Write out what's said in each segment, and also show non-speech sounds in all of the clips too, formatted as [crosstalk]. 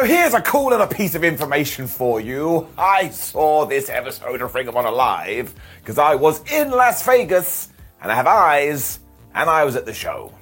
So here's a cool little piece of information for you. I saw this episode of Ring of Honor live because I was in Las Vegas and I have eyes and I was at the show.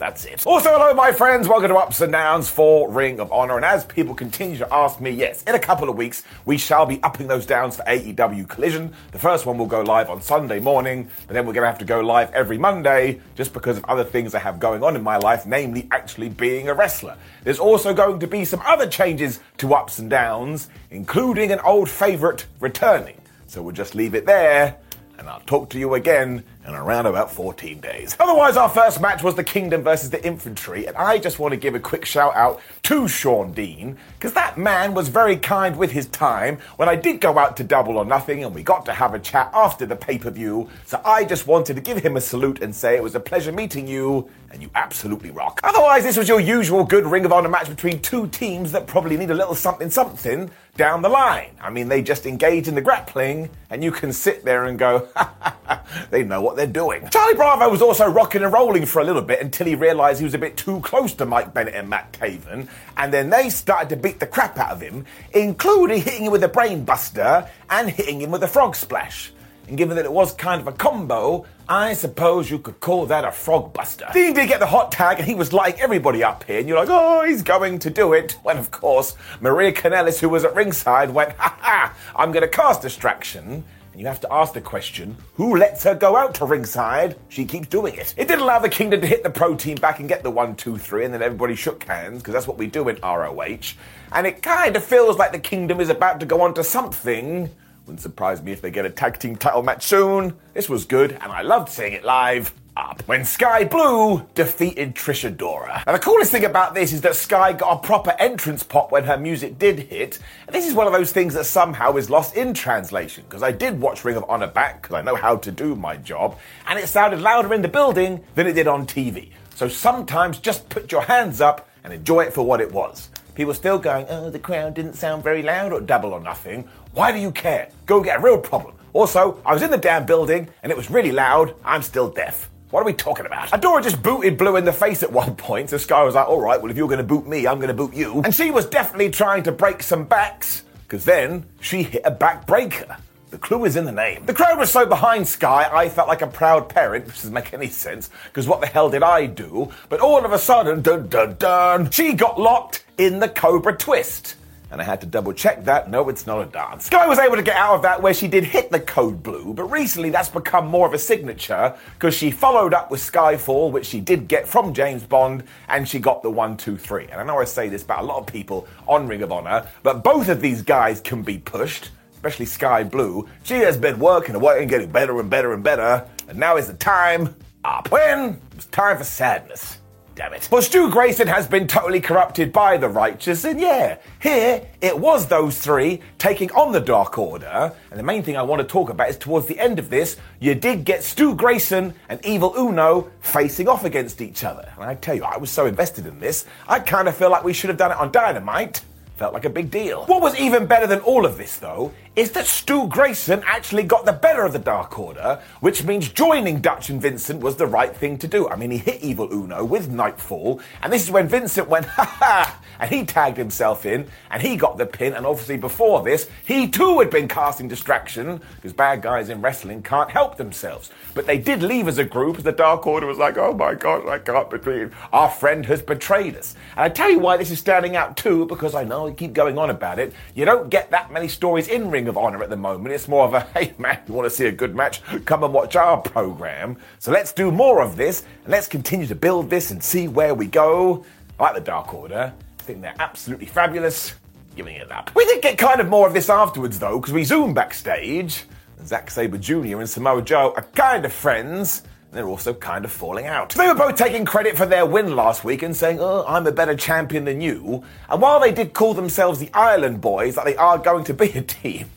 That's it. Also, hello, my friends. Welcome to Ups and Downs for Ring of Honor. And as people continue to ask me, yes, in a couple of weeks, we shall be upping those downs for AEW Collision. The first one will go live on Sunday morning, but then we're going to have to go live every Monday just because of other things I have going on in my life, namely actually being a wrestler. There's also going to be some other changes to Ups and Downs, including an old favorite returning. So we'll just leave it there and I'll talk to you again in around about 14 days. Otherwise, our first match was the Kingdom versus the Infantry, and I just want to give a quick shout out to Shawn Dean, because that man was very kind with his time when I did go out to Double or Nothing and we got to have a chat after the pay per view. So I just wanted to give him a salute and say it was a pleasure meeting you, and you absolutely rock. Otherwise, this was your usual good Ring of Honor match between two teams that probably need a little something something down the line. I mean, they just engage in the grappling, and you can sit there and go, [laughs] they know what they're doing. Carlie Bravo was also rocking and rolling for a little bit until he realised he was a bit too close to Mike Bennett and Matt Taven, and then they started to beat the crap out of him, including hitting him with a brain buster and hitting him with a frog splash. And given that it was kind of a combo, I suppose you could call that a frog buster. Dean did get the hot tag and he was lighting everybody up here, and you're like, oh, he's going to do it. When, of course, Maria Kanellis, who was at ringside, went, ha ha, I'm going to cast distraction. And you have to ask the question who lets her go out to ringside? She keeps doing it. It did allow the Kingdom to hit the Proton Pack and get the one, two, three, and then everybody shook hands, because that's what we do in ROH. And it kind of feels like the Kingdom is about to go on to something. Wouldn't surprise me if they get a tag team title match soon. This was good, and I loved seeing it live up when Skye Blue defeated Trish Adora. Now, the coolest thing about this is that Skye got a proper entrance pop when her music did hit, and this is one of those things that somehow is lost in translation, because I did watch Ring of Honor back, because I know how to do my job, and it sounded louder in the building than it did on TV. So sometimes just put your hands up and enjoy it for what it was. People still going, oh, the crowd didn't sound very loud or double or nothing. Why do you care? Go get a real problem. Also, I was in the damn building and it was really loud. I'm still deaf. What are we talking about? Adora just booted Blue in the face at one point, so Skye was like, all right, well, if you're going to boot me, I'm going to boot you. And she was definitely trying to break some backs, because then she hit a back breaker. The clue is in the name. The crowd was so behind Skye, I felt like a proud parent, which doesn't make any sense, because what the hell did I do? But all of a sudden, dun dun dun, she got locked in the Cobra Twist. And I had to double check that. No, it's not a dance. Skye was able to get out of that where she did hit the code blue, but recently that's become more of a signature because she followed up with Skyfall, which she did get from James Bond, and she got the one, two, three. And I know I say this about a lot of people on Ring of Honor, but both of these guys can be pushed, especially Skye Blue. She has been working and getting better and better and better, and now is the time up. When it's time for sadness damn it. But Stu Grayson has been totally corrupted by the righteous, and yeah, here it was those three taking on the Dark Order. And the main thing I want to talk about is towards the end of this, you did get Stu Grayson and Evil Uno facing off against each other. And I tell you, I was so invested in this, I kind of feel like we should have done it on Dynamite felt like a big deal. What was even better than all of this, though, is that Stu Grayson actually got the better of the Dark Order, which means joining Dutch and Vincent was the right thing to do. I mean, he hit Evil Uno with Nightfall, and this is when Vincent went, [laughs] ha ha, and he tagged himself in, and he got the pin, and obviously before this, he too had been casting distraction, because bad guys in wrestling can't help themselves. But they did leave as a group, as the Dark Order was like, oh my god, I can't believe our friend has betrayed us. And I tell you why this is standing out too, because I know I keep going on about it. You don't get that many stories in Ring of Honor at the moment. It's more of a, [laughs] hey man, you want to see a good match? Come and watch our program. So let's do more of this, and let's continue to build this and see where we go. I like the Dark Order. I think they're absolutely fabulous. Giving it up. We did get kind of more of this afterwards though, because we zoomed backstage. Zack Sabre Jr. and Samoa Joe are kind of friends. And they're also kind of falling out. They were both taking credit for their win last week and saying, Oh, I'm a better champion than you. And while they did call themselves the Island Boys, that they are going to be a team,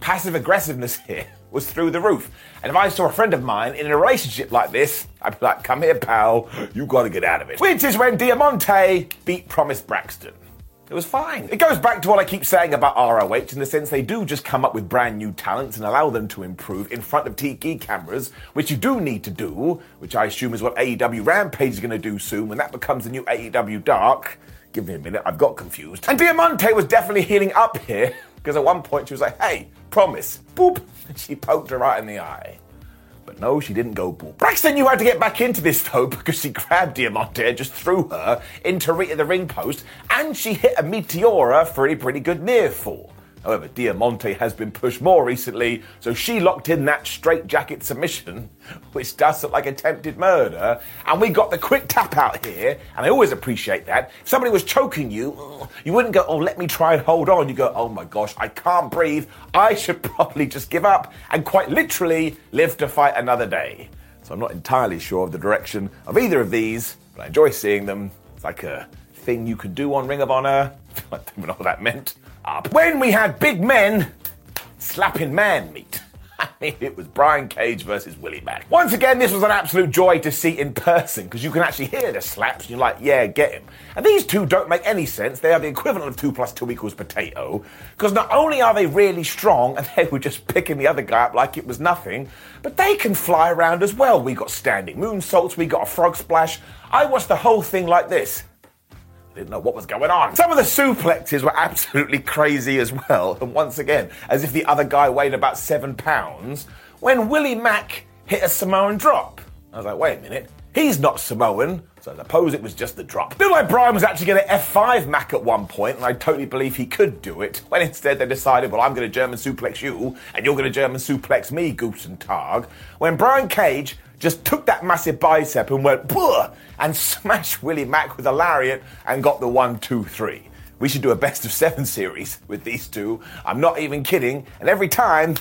passive aggressiveness here [laughs] was through the roof. And if I saw a friend of mine in a relationship like this, I'd be like, Come here, pal, you gotta get out of it. Which is when Diamante beat Promise Braxton. It was fine. It goes back to what I keep saying about ROH in the sense they do just come up with brand new talents and allow them to improve in front of Tiki cameras, which you do need to do, which I assume is what AEW Rampage is going to do soon when that becomes the new AEW Dark. Give me a minute, I've got confused. And Diamante was definitely healing up here [laughs] because at one point she was like, hey, promise, boop, and [laughs] she poked her right in the eye. But no, she didn't go boop. Braxton knew how to get back into this though [laughs] because she grabbed Diamante and just threw her into Rita the ring post and she hit a Meteora for a pretty good near fall. However, Diamante has been pushed more recently, so she locked in that straight jacket submission, [laughs] which does look like attempted murder. And we got the quick tap out here, and I always appreciate that. If somebody was choking you, [sniffs] you wouldn't go, oh, let me try and hold on. You go, oh my gosh, I can't breathe. I [laughs] should probably just give up and quite literally live to fight another day. So I'm not entirely sure of the direction of either of these, but I enjoy seeing them. It's like a thing you can do on Ring of Honor. I don't know what that meant up when we had big men slapping man meat. [laughs] It was Brian Cage versus Willie Mack. Once again, this was an absolute joy to see in person because you can actually hear the slaps and you're like, yeah, get him. And these two don't make any sense. They are the equivalent of 2 plus 2 equals potato because not only are they really strong and [laughs] they were just picking the other guy up like it was nothing, but they can fly around as well. We got standing moonsaults, we got a frog splash. I watched the whole thing like this didn't know what was going on. Some of the suplexes were absolutely crazy as well. And once again, as if the other guy weighed about seven pounds, when Willie Mack hit a Samoan drop. I was like, wait a minute, he's not Samoan. So I suppose it was just the drop. Bill O'Brien was actually going to F5 Mack at one point, and I totally believe he could do it. When instead they decided, well, I'm going to German suplex you, and you're going to German suplex me, Goose and Targ. When Brian Cage just took that massive bicep and went, Buh! and [laughs] smashed Willie Mack with a lariat and got the one, two, three. We should do a best of seven series with these two. I'm not even kidding. And every time,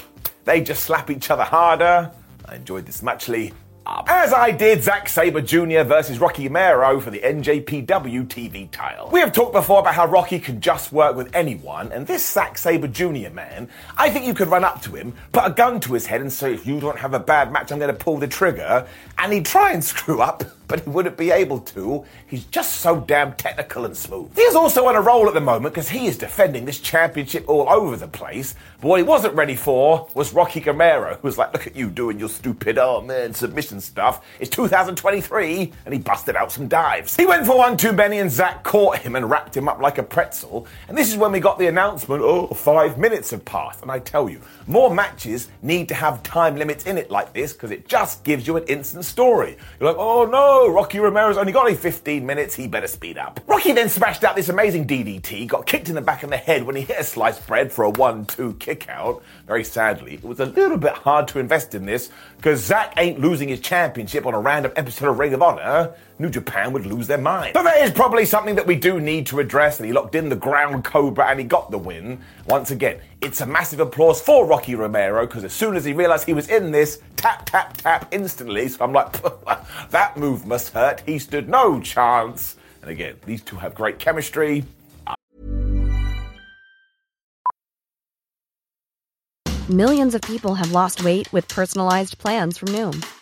they just slap each other harder. I enjoyed this muchly. As I did Zack Sabre Jr. versus Rocky Romero for the NJPW TV title. We have talked before about how Rocky can just work with anyone, and this Zack Sabre Jr. man, I think you could run up to him, put a gun to his head, and say, if you don't have a bad match, I'm going to pull the trigger, and he'd try and screw up, but he wouldn't be able to. He's just so damn technical and smooth. He is also on a roll at the moment because he is defending this championship all over the place. But what he wasn't ready for was Rocky Romero, who was like, look at you doing your stupid, oh man, submission stuff. It's 2023, and he busted out some dives. He went for one too many, and Zack caught him and wrapped him up like a pretzel. And this is when we got the announcement, oh, five minutes have passed. And I tell you, more matches need to have time limits in it like this because it just gives you an instant story. You're like, oh no, Rocky Romero's only got only 15 minutes, he better speed up. Rocky then smashed out this amazing DDT, got kicked in the back of the head when he hit a sliced bread for a 1 2 kick out. Very sadly, it was a little bit hard to invest in this because Zack ain't losing his championship on a random episode of Ring of Honor. New Japan would lose their mind. But that is probably something that we do need to address, and he locked in the ground cobra and he got the win. Once again, it's a massive applause for Rocky Romero because as soon as he realized he was in this, tap, tap, tap instantly. So I'm like, [laughs] that move must hurt. He stood no chance. And again, these two have great chemistry. Millions of people have lost weight with personalized plans from Noom,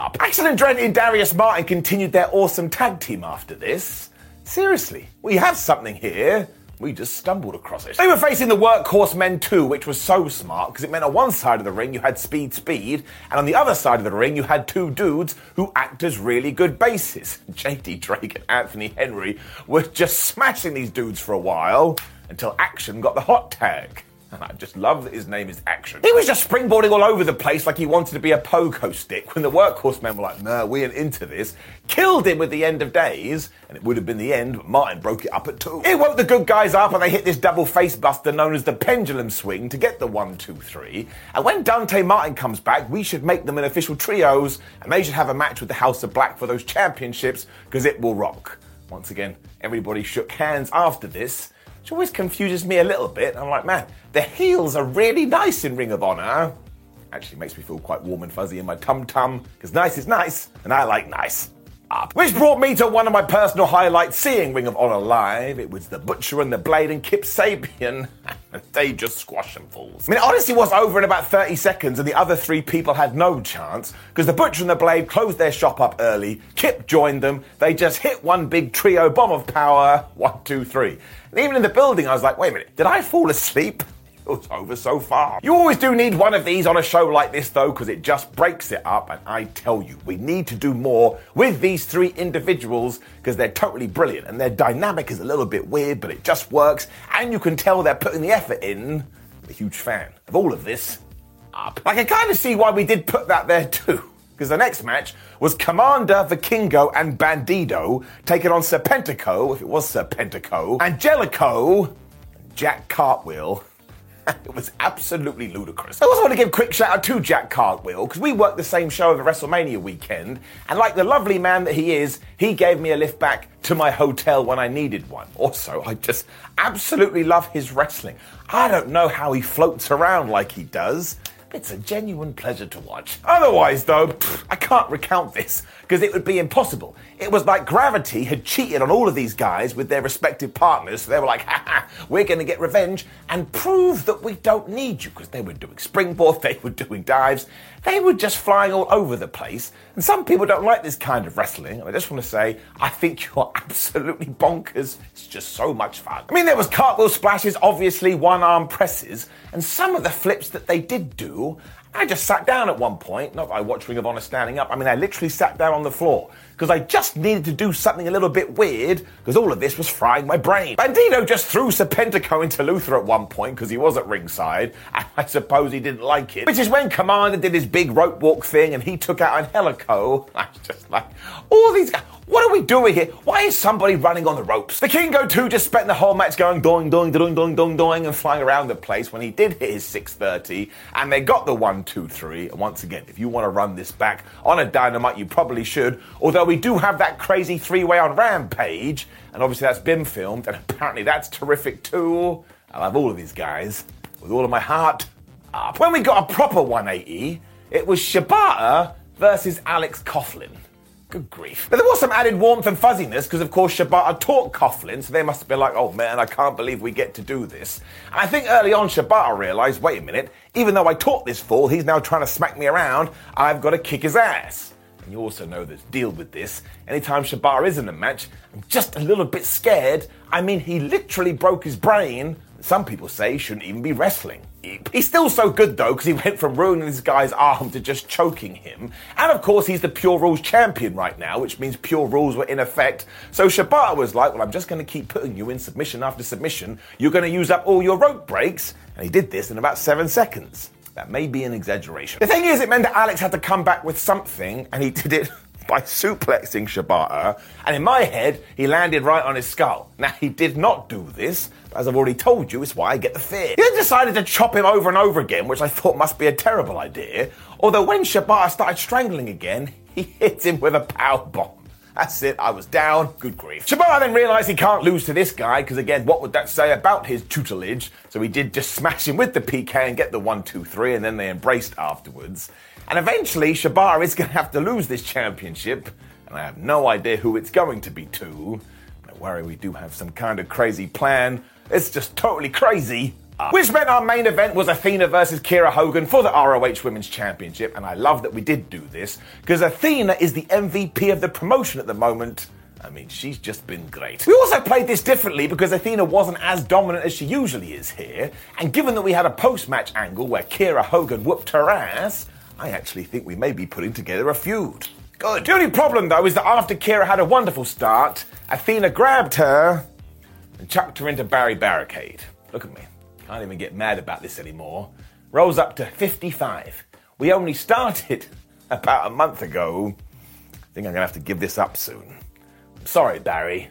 Action Andretti and Darius Martin continued their awesome tag team after this. Seriously, we have something here. We just stumbled across it. They were facing the Workhorsemen 2, which was so smart because it meant on one side of the ring you had Speed Speed, and on the other side of the ring you had two dudes who act as really good bases. [laughs] JD Drake and Anthony Henry were just smashing these dudes for a while until Action got the hot tag. And I just love that his name is Action. He was just springboarding all over the place like he wanted to be a pogo stick when the Workhorsemen were like, nah, we ain't into this. Killed him with the end of days, and it would have been the end, but Martin broke it up at two. It woke the good guys up and they hit this double face buster known as the pendulum swing to get the one, two, three. And when Dante Martin comes back, we should make them an official trios, and they should have a match with the House of Black for those championships, because it will rock. Once again, everybody shook hands after this which always confuses me a little bit. I'm like, man, the heels are really nice in Ring of Honor. Actually makes me feel quite warm and fuzzy in my tum tum, because nice is nice, and I like nice. Up. Which brought me to one of my personal highlights seeing Ring of Honor live. It was the Butcher and the Blade and Kip Sabian. [laughs] they just squash them fools. I mean, it honestly was over in about 30 seconds, and the other three people had no chance because the Butcher and the Blade closed their shop up early. Kip joined them. They just hit one big trio bomb of power. One, two, three. And even in the building, I was like, wait a minute, did I fall asleep? It over so far. You always do need one of these on a show like this, though, because it just breaks it up. And I tell you, we need to do more with these three individuals because they're totally brilliant and their dynamic is a little bit weird, but it just works. And you can tell they're putting the effort in. I'm a huge fan of all of this. Up. I can kind of see why we did put that there too. Because the next match was Komander, Vikingo, and Bandido taking on Serpentico, if it was Serpentico, Angelico, Jack Cartwheel. [laughs] it was absolutely ludicrous. I also want to give a quick shout out to Jack Cartwheel because we worked the same show over WrestleMania weekend, and like the lovely man that he is, he gave me a lift back to my hotel when I needed one. Also, I just absolutely love his wrestling. I don't know how he floats around like he does. It's a genuine pleasure to watch. Otherwise, though, pff, I can't recount this because it would be impossible. It was like Gravity had cheated on all of these guys with their respective partners. So they were like, ha ha, we're going to get revenge and prove that we don't need you because they were doing springboard, [laughs] they were doing dives, they were just flying all over the place. And some people don't like this kind of wrestling. I just want to say, I think [laughs] you're absolutely bonkers. It's just so much fun. I mean, there was cartwheel splashes, obviously one arm presses, and some of the flips that they did do I just sat down at one point. Not that I watched Ring of Honor standing up. I mean, I literally sat down on the floor because I just needed to do something a little bit weird because all of this was frying my brain. Bandido just threw Serpentico into Luther at one point because he was at ringside, and I suppose he didn't like it. Which is when Komander did his big rope walk thing and he took out Angelico. [laughs] I was just like, all these guys. What are we doing here? Why is somebody running on the ropes? Vikingo 2 just spent the whole match going doing, doing, doing, doing, doing, doing, and flying around the place when he did hit his 630, and they got the 1, 2, 3. And once again, if you want to run this back on a dynamite, you probably should. Although we do have that crazy three way on Rampage, and obviously that's been filmed, and apparently that's terrific too. I love all of these guys with all of my heart. Up. When we got a proper 180, it was Shibata versus Alex Coughlin. Good grief. But there was some added warmth and fuzziness because, of course, Shibata taught Coughlin, so they must have been like, oh man, I can't believe we get to do this. And I think early on, Shibata realised, wait a minute, even though I taught this fool, he's now trying to smack me around, I've got to kick his ass. You also know there's deal with this. Anytime Shibata is in a match, I'm just a little bit scared. I mean, he literally broke his brain. Some people say he shouldn't even be wrestling. He's still so good though, because he went from ruining this guy's arm to just choking him. And of course, he's the Pure Rules champion right now, which means Pure Rules were in effect. So Shibata was like, Well, I'm just going to keep putting you in submission after submission. You're going to use up all your rope breaks. And he did this in about seven seconds. That may be an exaggeration. The thing is, it meant that Alex had to come back with something, and he did it [laughs] by suplexing Shibata, and in my head, he landed right on his skull. Now, he did not do this, as I've already told you, it's why I get the fear. He then decided to chop him over and over again, which I thought must be a terrible idea, although when Shibata started strangling again, [laughs] he hit him with a power bomb. That's it, I was down. Good grief. Shibata then realised he can't lose to this guy, because again, what would that say about his tutelage? So he did just smash him with the PK and get the 1 2 3, and then they embraced afterwards. And eventually, Shibata is going to have to lose this championship, and I have no idea who it's going to be to. Don't worry, we do have some kind of crazy plan. It's just totally crazy. Uh, which meant our main event was Athena versus Kiera Hogan for the ROH Women's Championship, and I love that we did do this because Athena is the MVP of the promotion at the moment. I mean, she's just been great. We also played this differently because Athena wasn't as dominant as she usually is here, and given that we had a post match angle where Kiera Hogan whooped her ass, I actually think we may be putting together a feud. Good. The only problem, though, is that after Kiera had a wonderful start, Athena grabbed her and chucked her into Barry Barricade. Look at me. Can't even get mad about this anymore. Rolls up to 55. We only started [laughs] about a month ago. I think I'm going to have to give this up soon. I'm sorry, Barry.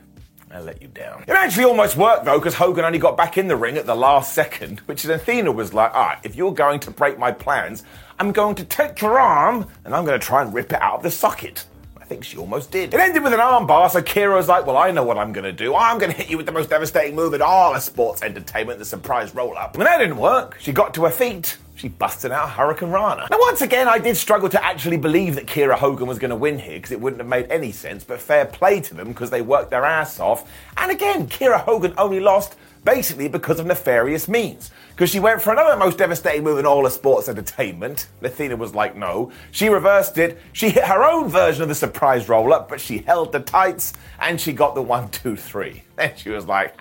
I let you down. It actually almost worked though, because Hogan only got back in the ring at the last second, which is Athena was like, all right, if you're going to break my plans, I'm going to take your arm and I'm going to try and rip it out of the socket. Think she almost did. It ended with an armbar, so Kiera was like, well, I know what I'm to do. I'm to hit you with the most devastating move in all of sports entertainment, the surprise roll up. And that didn't work, she got to her feet she busted out hurricanrana. Now, once again, I did struggle to actually believe that Kiera Hogan was going to win here because it wouldn't have made any sense, but fair play to them because they worked their ass off. And again, Kiera Hogan only lost basically because of nefarious means. Because she went for another most devastating move in all of sports entertainment. Athena was like, no. She reversed it. She hit her own version of the surprise roll up, but she held the tights and she got the one, two, three. [laughs] Then she was like,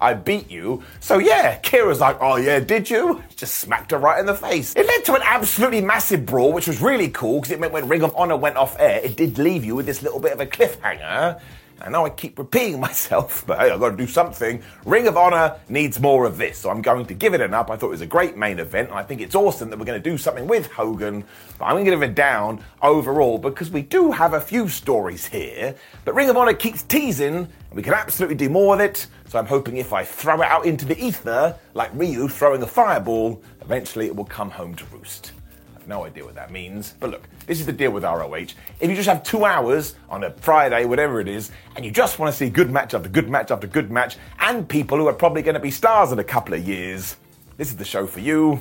I beat you. So yeah, Kiera's like, oh yeah, did you? Just smacked her right in the face. It led to an absolutely massive brawl, which was really cool because it meant when Ring of Honor went off air, it did leave you with this little bit of a cliffhanger. I know I keep repeating [laughs] myself, but hey, I've got to do something. Ring of Honor needs more of this, so I'm going to give it an up. I thought it was a great main event, and I think it's awesome that we're going to do something with Hogan, but I'm going to give it down overall because we do have a few stories here, but Ring of Honor keeps teasing, and we can absolutely do more with it, so I'm hoping if I throw it out into the ether, like Ryu throwing a fireball, eventually it will come home to roost I have no idea what that means. But look, this is the deal with ROH. If you just have two hours on a Friday, whatever it is, and you just want to see good match after good match after good match, and people who are probably going to be stars in a couple of years, this is the show for you.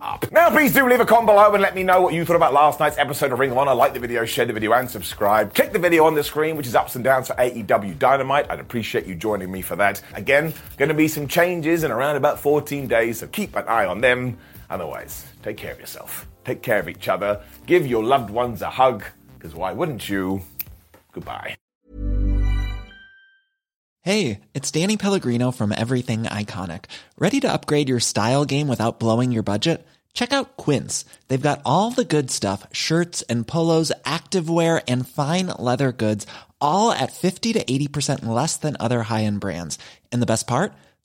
Up. Now, please do leave a comment below and let me know what you thought about last night's episode of Ring of Honor. Like the video, share the video, and subscribe. Click the video on the screen, which is ups and downs for AEW Dynamite. I'd appreciate you joining me for that. Again, going to be some changes in around about 14 days, so keep an eye on them. Otherwise, take care of yourself take care of each other, give your loved ones a hug, because why wouldn't you? Goodbye. Hey, it's Danny Pellegrino from Everything Iconic. Ready to upgrade your style game without blowing your budget? Check out Quince. They've got all the good stuff shirts and polos, activewear, and fine leather goods, all at 50 to 80% less than other high end brands. And the best part?